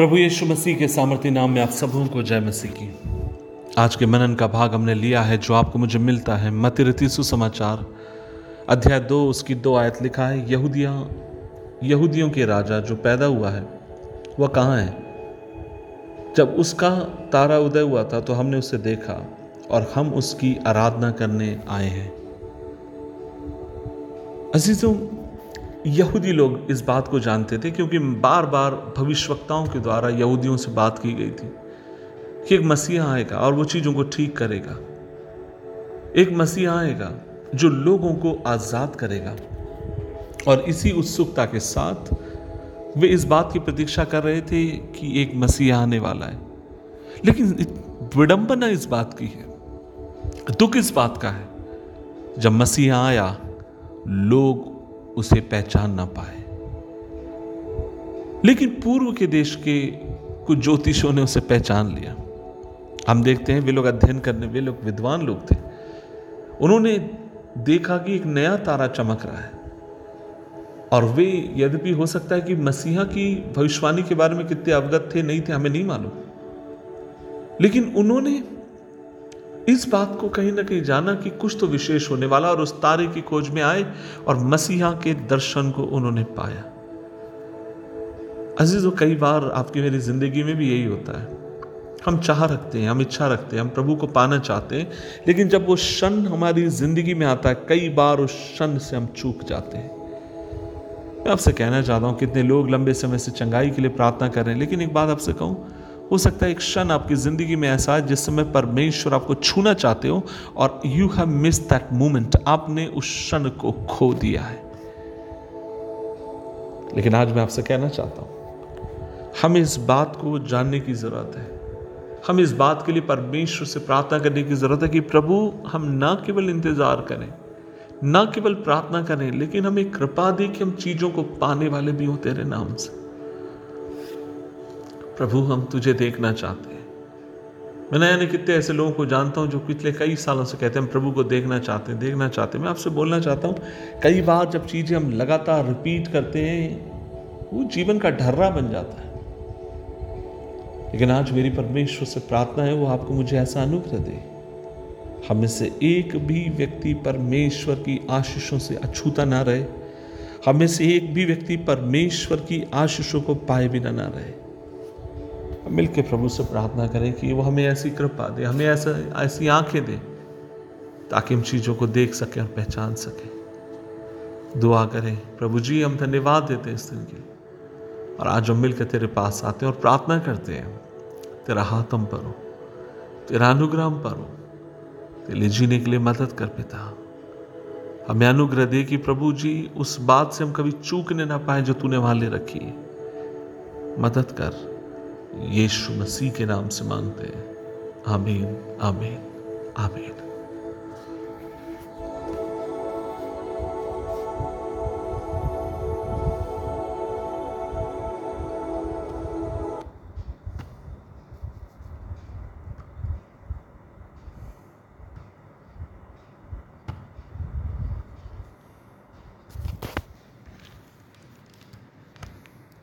प्रभु यीशु मसीह के सामर्थ्य नाम में आप सबों को जय मसीह की। आज के मनन का भाग हमने लिया है, जो आपको मुझे मिलता है। मतिरती सुसमाचार, अध्याय दो, उसकी दो आयत लिखा है, यहूदिया, यहूदियों के राजा जो पैदा हुआ है, वह कहाँ है? जब उसका तारा उदय हुआ था तो हमने उसे देखा और हम उसकी आराधना करने आए हैं। अजीजों यहूदी लोग इस बात को जानते थे क्योंकि बार बार भविष्यवक्ताओं के द्वारा यहूदियों से बात की गई थी कि एक मसीहा आएगा और वो चीज़ों को ठीक करेगा। एक मसीहा आएगा जो लोगों को आज़ाद करेगा। और इसी उत्सुकता के साथ वे इस बात की प्रतीक्षा कर रहे थे कि एक मसीहा आने वाला है। लेकिन विडंबना इस बात की है। दुख इस बात का है। जब मसीहा आया, लोग उसे पहचान ना पाए। लेकिन पूर्व के देश के कुछ ज्योतिषों ने उसे पहचान लिया। हम देखते हैं, वे लोग अध्ययन करने, वे लोग विद्वान लोग थे। उन्होंने देखा कि एक नया तारा चमक रहा है। और वे, यद्यपि हो सकता है कि मसीहा की भविष्यवाणी के बारे में कितने अवगत थे, नहीं थे, हमें नहीं मालूम। लेकिन उन्होंने इस बात को कहीं ना कहीं जाना कि कुछ तो विशेष होने वाला और उस तारे की खोज में आए और मसीहा के दर्शन को उन्होंने पाया। अज़ीज़ कई बार आपकी मेरी ज़िंदगी में भी यही होता है। हम चाह रखते हैं, हम इच्छा रखते हैं, हम प्रभु को पाना चाहते हैं, लेकिन जब वो क्षण हमारी ज़िंदगी में आता है, कई बार उस क्षण से हम चूक जाते हैं। मैं आपसे कहना चाहता हूँ, कितने लोग लंबे समय से चंगाई के लिए प्रार्थना कर रहे हैं, लेकिन एक बात आपसे कहूँ हो सकता है एक क्षण आपकी ज़िंदगी में ऐसा है जिस समय परमेश्वर आपको छूना चाहते हो और you have miss that moment आपने उस क्षण को खो दिया है। लेकिन आज मैं आपसे कहना चाहता हूँ, हमें इस बात को जानने की ज़रूरत है। हम इस बात के लिए परमेश्वर से प्रार्थना करने की ज़रूरत है कि प्रभु, हम ना केवल इंतज़ार करें, ना केवल प्रार्थना करें, लेकिन हमें कृपा दे कि हम चीज़ों को पाने वाले भी हो तेरे नाम से प्रभु, हम तुझे देखना चाहते हैं। मैं यानी कितने ऐसे लोगों को जानता हूँ जो पिछले कई सालों से कहते हैं, हम प्रभु को देखना चाहते हैं, देखना चाहते हैं। मैं आपसे बोलना चाहता हूँ, कई बार जब चीज़ें हम लगातार रिपीट करते हैं, वो जीवन का ढर्रा बन जाता है। लेकिन आज मेरी परमेश्वर से प्रार्थना है, वो आपको मुझे ऐसा अनुग्रह दे। हमें से एक भी व्यक्ति परमेश्वर की आशीषों से अछूता ना रहे। हमें से एक भी व्यक्ति परमेश्वर की आशीषों को पाए बिना ना रहे। मिल के प्रभु से प्रार्थना करें कि वो हमें ऐसी कृपा दे, हमें ऐसा, ऐसी आँखें दे, ताकि हम चीज़ों को देख सकें और पहचान सकें। दुआ करें, प्रभु जी, हम धन्यवाद देते हैं इस दिन के लिए। और आज हम मिलकर तेरे पास आते हैं और प्रार्थना करते हैं। तेरा हाथ हम पर हो, तेरा अनुग्रह हम पर हो, तेरे जीने के लिए मदद कर पिता। हमें अनुग्रह दे कि प्रभु जी, उस बात से हम कभी चूकने ना पाए जो तूने वहाँ ले रखी है। मदद कर यीशु मसीह के नाम से मांगते हैं। आमीन आमीन आमीन।